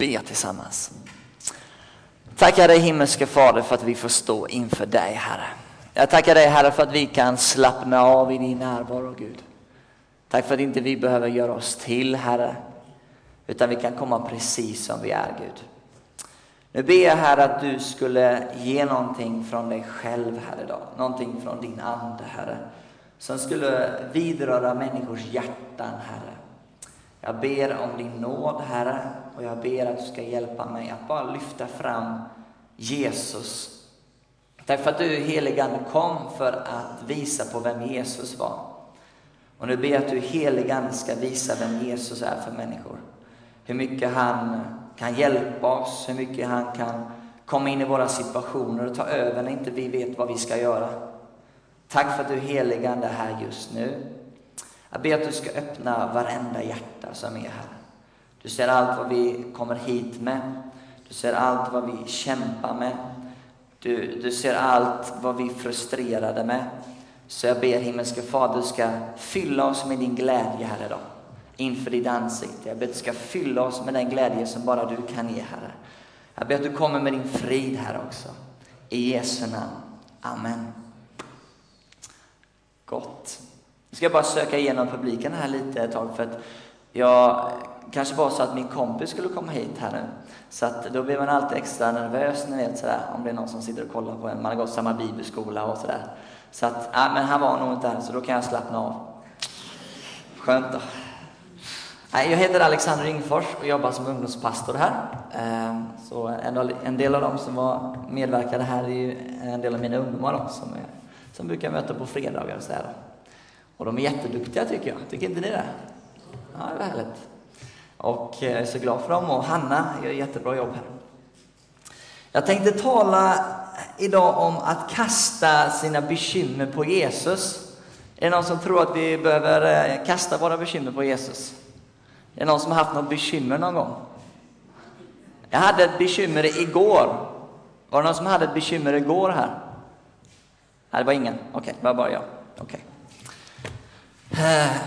be tillsammans. Tackar dig himmelske Fader för att vi får stå inför dig Herre. Jag tackar dig Herre för att vi kan slappna av i din närvaro Gud. Tack för att inte vi behöver göra oss till Herre, utan vi kan komma precis som vi är Gud. Nu ber jag Herre att du skulle ge någonting från dig själv här idag, någonting från din Ande Herre, som skulle vidröra människors hjärtan Herre. Jag ber om din nåd Herre och jag ber att du ska hjälpa mig att bara lyfta fram Jesus. Tack för att du heligande kom för att visa på vem Jesus var. Och nu ber jag att du heligande ska visa vem Jesus är för människor. Hur mycket han kan hjälpa oss, hur mycket han kan komma in i våra situationer och ta över när inte vi vet vad vi ska göra. Tack för att du heligande är här just nu. Jag ber att du ska öppna varenda hjärta som är här. Du ser allt vad vi kommer hit med. Du ser allt vad vi kämpar med. Du, du ser allt vad vi är frustrerade med. Så jag ber himmelske Fader, du ska fylla oss med din glädje här idag. Inför ditt ansikte. Jag ber att du ska fylla oss med den glädje som bara du kan ge, Herre. Jag ber att du kommer med din frid här också. I Jesu namn. Amen. Gott. Nu ska jag bara söka igenom publiken här lite ett tag för att jag kanske var så att min kompis skulle komma hit här nu. Så att då blir man alltid extra nervös, ni vet sådär, om det är någon som sitter och kollar på en. Man har gått samma bibelskola och sådär. Så att, ja, men han var nog inte här, så då kan jag slappna av. Skönt då. Jag heter Alexander Ringfors och jobbar som ungdomspastor här. Ehm, så en del av dem som var medverkade här är ju en del av mina ungdomar då, som, är, som brukar möta på fredagar och sådär. Och de är jätteduktiga tycker jag. Tycker inte ni det? Ja, det var härligt. Och eh, jag är så glad för dem och Hanna gör jättebra jobb här. Jag tänkte tala idag om att kasta sina bekymmer på Jesus. Är det någon som tror att vi behöver eh, kasta våra bekymmer på Jesus? Är det någon som har haft något bekymmer någon gång? Jag hade ett bekymmer igår. Var det någon som hade ett bekymmer igår här? Nej, det var ingen. Okej, okay, det var bara jag. Okay.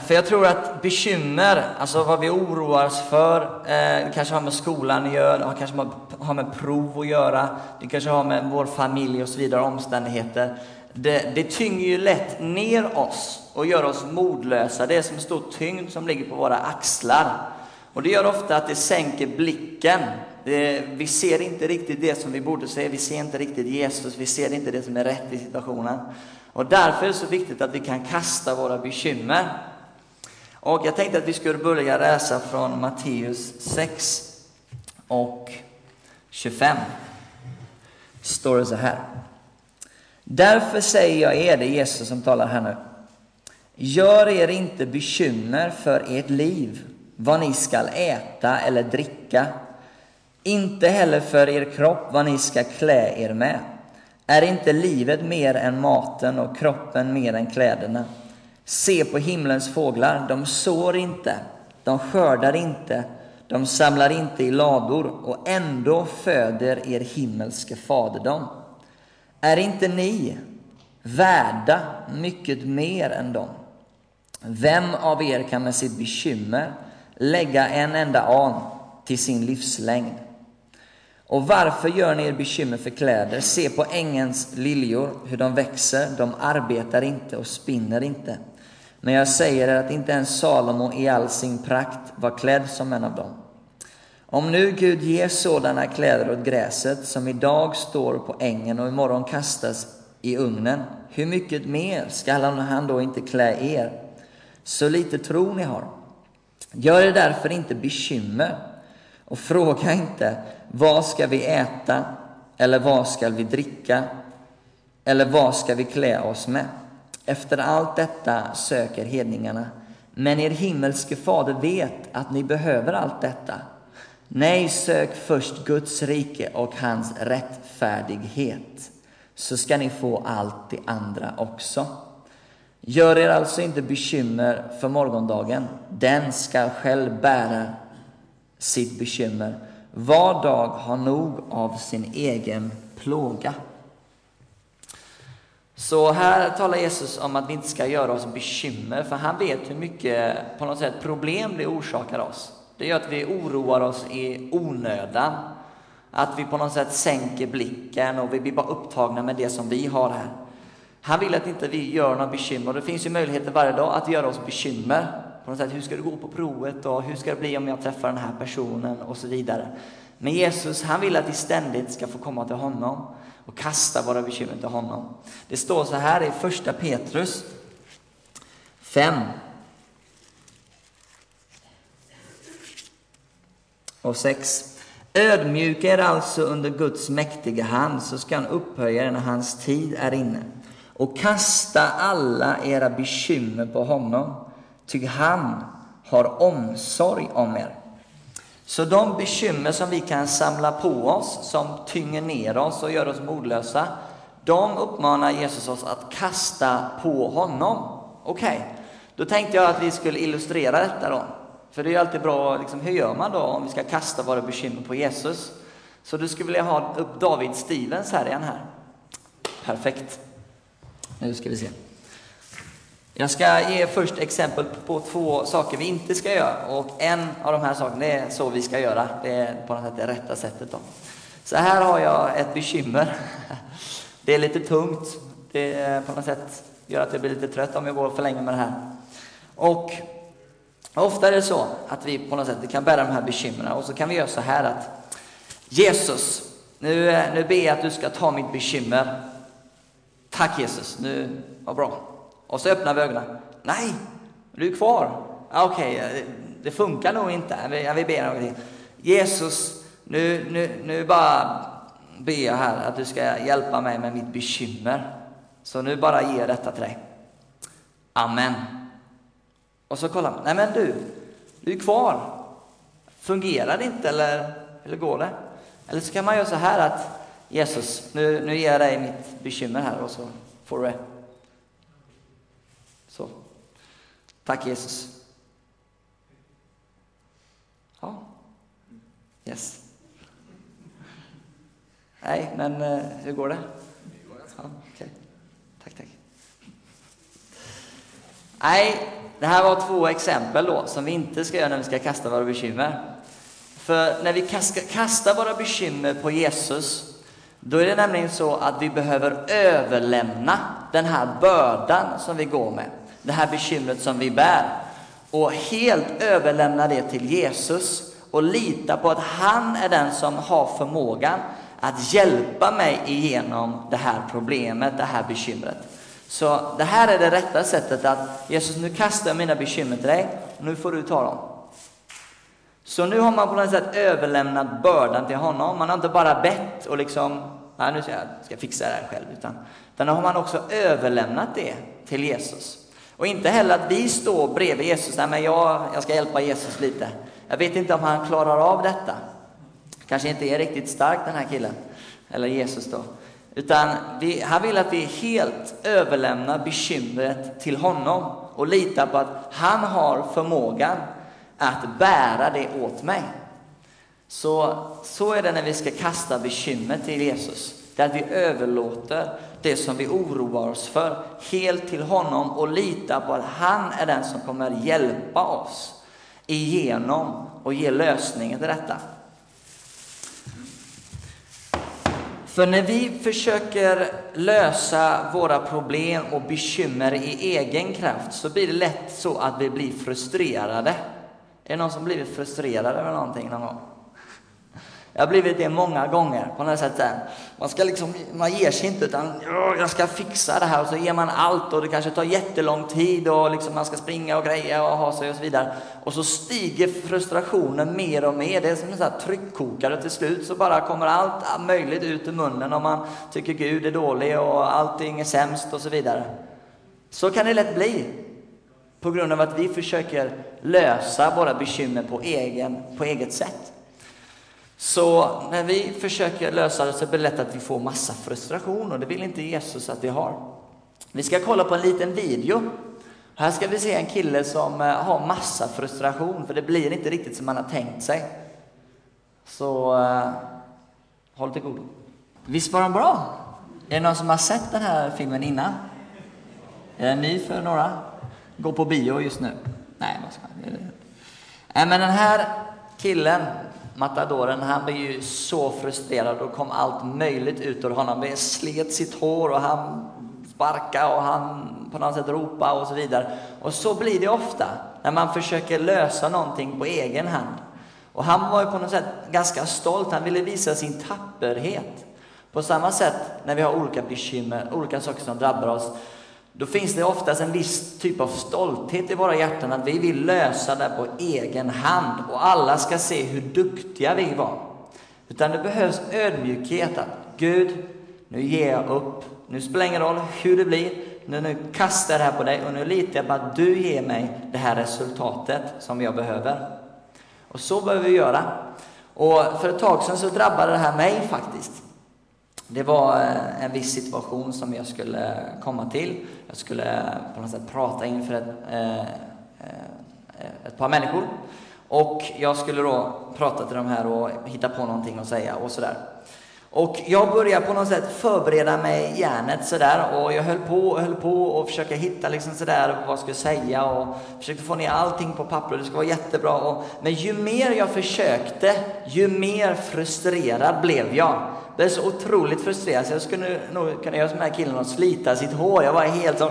För jag tror att bekymmer, alltså vad vi oroar oss för, eh, kanske har med skolan att göra, det kanske har med prov att göra, det kanske har med vår familj och så vidare omständigheter. Det, det tynger ju lätt ner oss och gör oss modlösa. Det är som en stor tyngd som ligger på våra axlar. Och det gör ofta att det sänker blicken. Det, vi ser inte riktigt det som vi borde se, vi ser inte riktigt Jesus, vi ser inte det som är rätt i situationen. Och därför är det så viktigt att vi kan kasta våra bekymmer. Och jag tänkte att vi skulle börja läsa från Matteus 6 och 25. Står det så här. Därför säger jag er, det är Jesus som talar här nu. Gör er inte bekymmer för ert liv, vad ni skall äta eller dricka. Inte heller för er kropp, vad ni ska klä er med. Är inte livet mer än maten och kroppen mer än kläderna? Se på himlens fåglar, de sår inte, de skördar inte, de samlar inte i lador och ändå föder er himmelske fader dem. Är inte ni värda mycket mer än dem? Vem av er kan med sitt bekymmer lägga en enda an till sin livslängd? Och varför gör ni er bekymmer för kläder? Se på ängens liljor, hur de växer, de arbetar inte och spinner inte. Men jag säger er att inte ens Salomo i all sin prakt var klädd som en av dem. Om nu Gud ger sådana kläder åt gräset som idag står på ängen och imorgon kastas i ugnen, hur mycket mer skall han då inte klä er? Så lite tro ni har. Gör er därför inte bekymmer och fråga inte vad ska vi äta eller vad ska vi dricka eller vad ska vi klä oss med? Efter allt detta söker hedningarna. Men er himmelske fader vet att ni behöver allt detta. Nej, sök först Guds rike och hans rättfärdighet, så ska ni få allt det andra också. Gör er alltså inte bekymmer för morgondagen, den ska själv bära sitt bekymmer. Var dag har nog av sin egen plåga. Så här talar Jesus om att vi inte ska göra oss bekymmer, för han vet hur mycket på något sätt problem det orsakar oss. Det gör att vi oroar oss i onödan. Att vi på något sätt sänker blicken och vi blir bara upptagna med det som vi har här. Han vill att inte vi gör några bekymmer. Det finns ju möjligheter varje dag att göra oss bekymmer. På något sätt, hur ska det gå på provet och hur ska det bli om jag träffar den här personen och så vidare. Men Jesus, han vill att vi ständigt ska få komma till honom och kasta våra bekymmer till honom. Det står så här i första Petrus 5. Och 6. Ödmjuka er alltså under Guds mäktiga hand, så ska han upphöja er när hans tid är inne. Och kasta alla era bekymmer på honom, ty han har omsorg om er. Så de bekymmer som vi kan samla på oss, som tynger ner oss och gör oss modlösa, de uppmanar Jesus oss att kasta på honom. Okej, okay. då tänkte jag att vi skulle illustrera detta då. För det är ju alltid bra, liksom, hur gör man då om vi ska kasta våra bekymmer på Jesus? Så du skulle vilja ha upp David Stevens här igen här. Perfekt. Nu ska vi se. Jag ska ge först exempel på två saker vi inte ska göra. Och en av de här sakerna, är så vi ska göra. Det är på något sätt det rätta sättet. Då. Så här har jag ett bekymmer. Det är lite tungt. Det på något sätt gör att jag blir lite trött om jag går för länge med det här. Och ofta är det så att vi på något sätt kan bära de här bekymren och så kan vi göra så här att Jesus, nu, nu ber jag att du ska ta mitt bekymmer. Tack Jesus, nu, vad bra. Och så öppnar vi ögonen. Nej, du är kvar. Okej, okay, det funkar nog inte. Jag vill be någonting. Jesus, nu, nu, nu bara ber jag här att du ska hjälpa mig med mitt bekymmer. Så nu bara ger jag detta till dig. Amen. Och så kollar man. Nej men du, du är kvar. Fungerar det inte eller, eller går det? Eller så kan man göra så här att Jesus, nu, nu ger jag dig mitt bekymmer här och så får du det. Så. Tack Jesus. Ja. Yes. Nej, men eh, hur går det? Ja, okay. Tack, tack. Nej, det här var två exempel då som vi inte ska göra när vi ska kasta våra bekymmer. För när vi kastar våra bekymmer på Jesus, då är det nämligen så att vi behöver överlämna den här bördan som vi går med det här bekymret som vi bär och helt överlämna det till Jesus och lita på att han är den som har förmågan att hjälpa mig igenom det här problemet, det här bekymret. Så det här är det rätta sättet att Jesus, nu kastar jag mina bekymmer till dig, nu får du ta dem. Så nu har man på något sätt överlämnat bördan till honom. Man har inte bara bett och liksom, nej nu ska jag ska fixa det här själv, utan, utan nu har man också överlämnat det till Jesus. Och inte heller att vi står bredvid Jesus, nej men jag, jag ska hjälpa Jesus lite. Jag vet inte om han klarar av detta. Kanske inte är riktigt stark den här killen, eller Jesus då. Utan vi, han vill att vi helt överlämnar bekymret till honom och litar på att han har förmågan att bära det åt mig. Så, så är det när vi ska kasta bekymmer till Jesus. Det är att vi överlåter det som vi oroar oss för helt till honom och lita på att han är den som kommer hjälpa oss igenom och ge lösningen till detta. För när vi försöker lösa våra problem och bekymmer i egen kraft så blir det lätt så att vi blir frustrerade. Är det någon som blivit frustrerad över någonting någon gång? Jag har blivit det många gånger på något sätt. Man, ska liksom, man ger sig inte utan jag ska fixa det här och så ger man allt och det kanske tar jättelång tid och liksom man ska springa och greja och ha sig och så vidare. Och så stiger frustrationen mer och mer. Det är som en sån här tryckkokare. Till slut så bara kommer allt möjligt ut ur munnen och man tycker Gud är dålig och allting är sämst och så vidare. Så kan det lätt bli. På grund av att vi försöker lösa våra bekymmer på, egen, på eget sätt. Så när vi försöker lösa det så blir det lätt att vi får massa frustration och det vill inte Jesus att vi har. Vi ska kolla på en liten video. Här ska vi se en kille som eh, har massa frustration för det blir inte riktigt som man har tänkt sig. Så uh, håll till godo. Visst var den bra? Är det någon som har sett den här filmen innan? Är den ny för några? Går på bio just nu? Nej, vad ska Äh, men den här killen, matadoren, han blev ju så frustrerad och kom allt möjligt ut ur honom. Det slet sitt hår och han sparkade och han på något sätt ropade och så vidare. Och så blir det ofta när man försöker lösa någonting på egen hand. Och han var ju på något sätt ganska stolt, han ville visa sin tapperhet. På samma sätt när vi har olika bekymmer, olika saker som drabbar oss, då finns det oftast en viss typ av stolthet i våra hjärtan att vi vill lösa det på egen hand och alla ska se hur duktiga vi var. Utan det behövs ödmjukhet att Gud, nu ger jag upp. Nu spelar det ingen roll hur det blir. Nu, nu kastar jag det här på dig och nu litar jag på att du ger mig det här resultatet som jag behöver. Och så behöver vi göra. Och för ett tag sedan så drabbade det här mig faktiskt. Det var eh, en viss situation som jag skulle komma till. Jag skulle eh, på något sätt prata inför ett, eh, ett par människor. Och jag skulle då prata till de här och hitta på någonting att säga och sådär. Och jag började på något sätt förbereda mig i hjärnet sådär och jag höll på och höll på och försöka hitta liksom sådär vad jag skulle säga och försökte få ner allting på papper och det skulle vara jättebra. Och, men ju mer jag försökte, ju mer frustrerad blev jag. Jag blev så otroligt frustrerad så jag skulle nog kunna göra som den här killen och slita sitt hår. Jag var helt så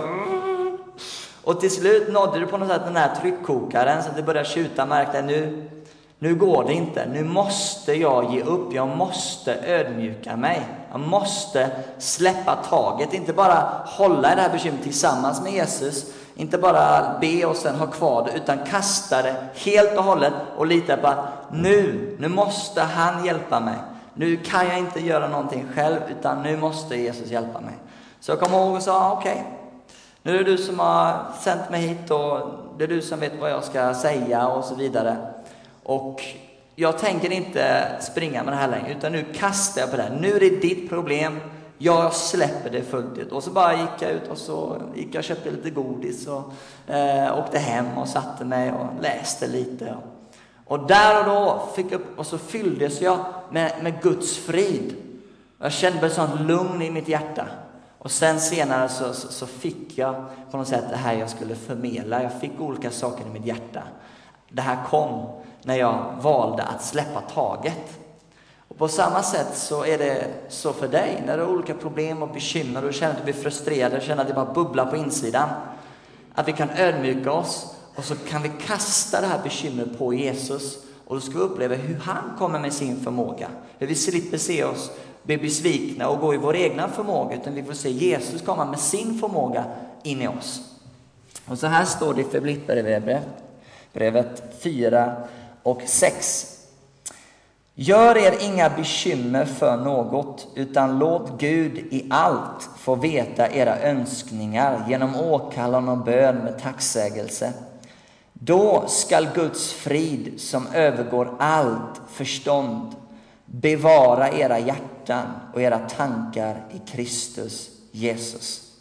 och till slut nådde du på något sätt den här tryckkokaren så att det började tjuta. Märkte nu, nu går det inte. Nu måste jag ge upp. Jag måste ödmjuka mig. Jag måste släppa taget. Inte bara hålla i det här bekymret tillsammans med Jesus. Inte bara be och sen ha kvar det, utan kasta det helt och hållet och lita på att nu, nu måste han hjälpa mig. Nu kan jag inte göra någonting själv, utan nu måste Jesus hjälpa mig. Så jag kom ihåg och sa, okej, okay, nu är det du som har sänt mig hit och det är du som vet vad jag ska säga och så vidare. Och jag tänker inte springa med det här längre, utan nu kastar jag på det här. Nu är det ditt problem. Jag släpper det fullt ut. Och så bara gick jag ut och så gick jag och köpte lite godis och eh, åkte hem och satte mig och läste lite. Och där och då fick jag upp, och så fylldes jag med, med Guds frid. Jag kände ett sånt lugn i mitt hjärta. Och sen senare så, så, så, fick jag på något sätt det här jag skulle förmedla. Jag fick olika saker i mitt hjärta. Det här kom när jag valde att släppa taget. Och på samma sätt så är det så för dig, när du har olika problem och bekymmer och du känner att du blir frustrerad, och känner att det bara bubblar på insidan. Att vi kan ödmjuka oss och så kan vi kasta det här bekymret på Jesus och då ska vi uppleva hur han kommer med sin förmåga. Hur vi slipper se oss bli besvikna och gå i vår egna förmåga, utan vi får se Jesus komma med sin förmåga in i oss. Och så här står det i Filipperbrevet 4 och 6. Gör er inga bekymmer för något, utan låt Gud i allt få veta era önskningar genom åkallan och bön med tacksägelse. Då skall Guds frid, som övergår allt förstånd, bevara era hjärtan och era tankar i Kristus Jesus.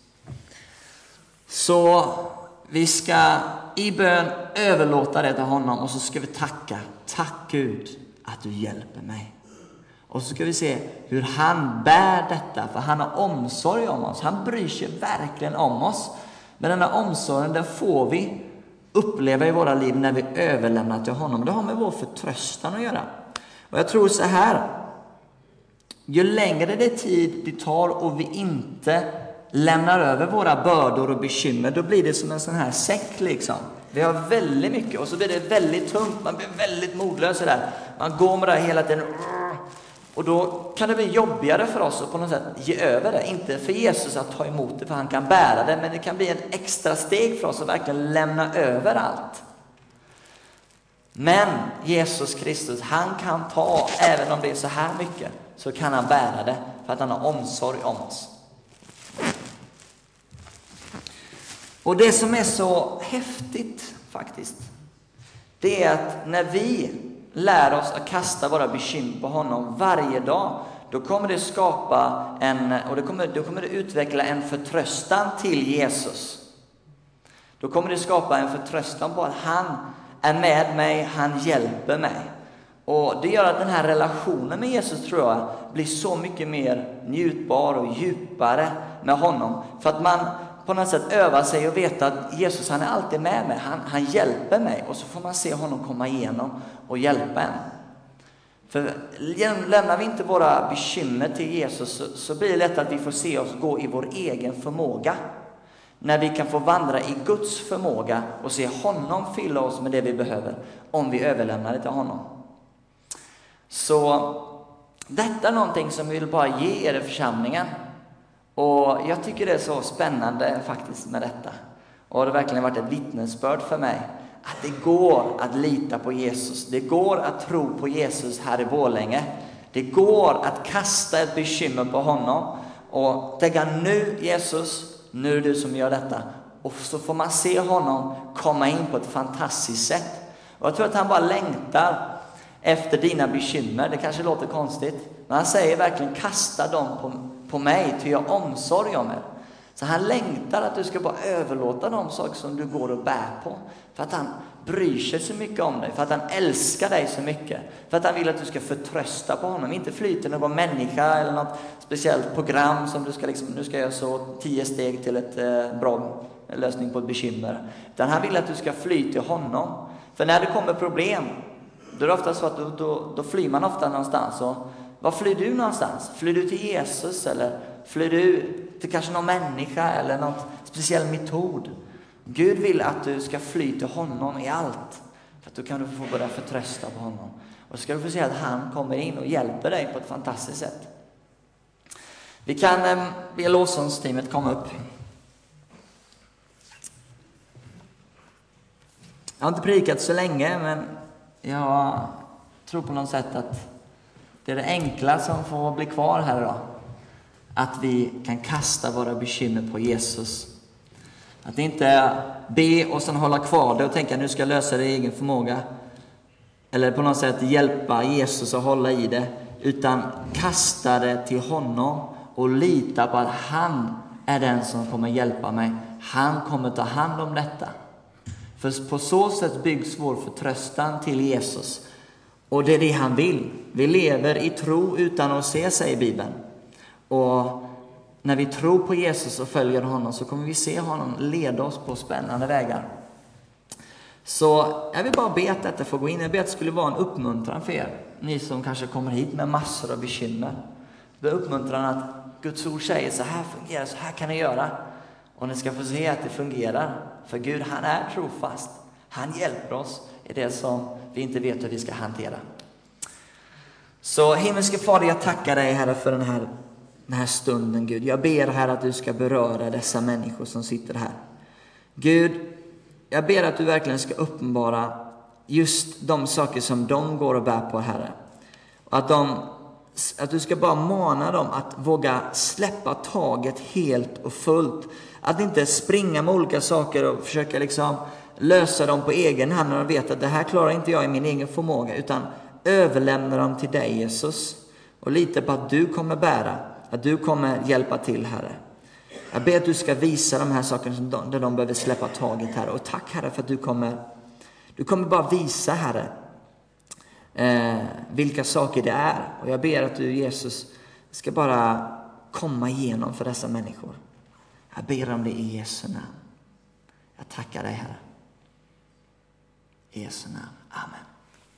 Så vi ska i bön överlåta det till honom och så ska vi tacka. Tack Gud att du hjälper mig. Och så ska vi se hur han bär detta, för han har omsorg om oss. Han bryr sig verkligen om oss. Men den här omsorgen, den får vi uppleva i våra liv när vi överlämnar till honom. Det har med vår förtröstan att göra. Och jag tror så här, ju längre det tid det tar och vi inte lämnar över våra bördor och bekymmer, då blir det som en sån här säck liksom. Vi har väldigt mycket och så blir det väldigt tungt, man blir väldigt modlös där. Man går med det hela tiden. Och då kan det bli jobbigare för oss att på något sätt ge över det. Inte för Jesus att ta emot det, för han kan bära det, men det kan bli en extra steg för oss att verkligen lämna över allt. Men Jesus Kristus, han kan ta, även om det är så här mycket, så kan han bära det för att han har omsorg om oss. Och det som är så häftigt faktiskt, det är att när vi lär oss att kasta våra bekymmer på honom varje dag, då kommer det skapa en, och det kommer, då kommer det utveckla en förtröstan till Jesus. Då kommer det skapa en förtröstan på att han är med mig, han hjälper mig. Och Det gör att den här relationen med Jesus tror jag blir så mycket mer njutbar och djupare med honom. För att man på något sätt öva sig och veta att Jesus han är alltid med mig, han, han hjälper mig och så får man se honom komma igenom och hjälpa en. För lämnar vi inte våra bekymmer till Jesus så, så blir det lätt att vi får se oss gå i vår egen förmåga. När vi kan få vandra i Guds förmåga och se honom fylla oss med det vi behöver om vi överlämnar det till honom. Så detta är någonting som vi vill bara ge er i församlingen. Och jag tycker det är så spännande faktiskt med detta. Och det har verkligen varit ett vittnesbörd för mig att det går att lita på Jesus. Det går att tro på Jesus här i Borlänge. Det går att kasta ett bekymmer på honom och tänka nu Jesus, nu är det du som gör detta. Och så får man se honom komma in på ett fantastiskt sätt. Och jag tror att han bara längtar efter dina bekymmer. Det kanske låter konstigt, men han säger verkligen kasta dem på, på mig, ty jag omsorg om er. Så han längtar att du ska bara överlåta de saker som du går och bär på. För att han bryr sig så mycket om dig, för att han älskar dig så mycket. För att han vill att du ska förtrösta på honom, inte fly till någon människa eller något speciellt program som du ska liksom, nu ska jag så tio steg till ett eh, bra lösning på ett bekymmer. Utan han vill att du ska fly till honom. För när det kommer problem, då är det ofta så att då, då, då flyr man ofta någonstans. Och var flyr du någonstans? Flyr du till Jesus eller flyr du till kanske någon människa eller någon speciell metod? Gud vill att du ska fly till honom i allt. För att då kan du få börja förtrösta på honom. Och så ska du få se att han kommer in och hjälper dig på ett fantastiskt sätt. Vi kan eh, be lovsångsteamet komma upp. Jag har inte predikat så länge, men jag tror på något sätt att det är det enkla som får bli kvar här idag. Att vi kan kasta våra bekymmer på Jesus. Att inte be och sen hålla kvar det och tänka nu ska jag lösa det i egen förmåga. Eller på något sätt hjälpa Jesus att hålla i det. Utan kasta det till honom och lita på att han är den som kommer hjälpa mig. Han kommer ta hand om detta. För på så sätt byggs vår förtröstan till Jesus. Och det är det han vill. Vi lever i tro utan att se, säger Bibeln. Och när vi tror på Jesus och följer honom så kommer vi se honom leda oss på spännande vägar. Så jag vill bara be att detta får gå in. Jag ber att det skulle vara en uppmuntran för er, ni som kanske kommer hit med massor av bekymmer. Det är uppmuntran att Guds ord säger så här fungerar, så här kan ni göra. Och ni ska få se att det fungerar. För Gud, han är trofast. Han hjälper oss i det som vi inte vet hur vi ska hantera. Så himmelske Fader, jag tackar dig Herre för den här den här stunden, Gud. Jag ber här att du ska beröra dessa människor som sitter här. Gud, jag ber att du verkligen ska uppenbara just de saker som de går och bär på, Herre. Och att, de, att du ska bara mana dem att våga släppa taget helt och fullt. Att inte springa med olika saker och försöka liksom lösa dem på egen hand när de vet att det här klarar inte jag i min egen förmåga, utan överlämna dem till dig, Jesus. Och lita på att du kommer bära att du kommer hjälpa till, Herre. Jag ber att du ska visa de här sakerna som de, där de behöver släppa taget, Herre. Och tack, Herre, för att du kommer, du kommer bara visa, Herre, eh, vilka saker det är. Och jag ber att du, Jesus, ska bara komma igenom för dessa människor. Jag ber om det i Jesu namn. Jag tackar dig, Herre. I Jesu namn. Amen.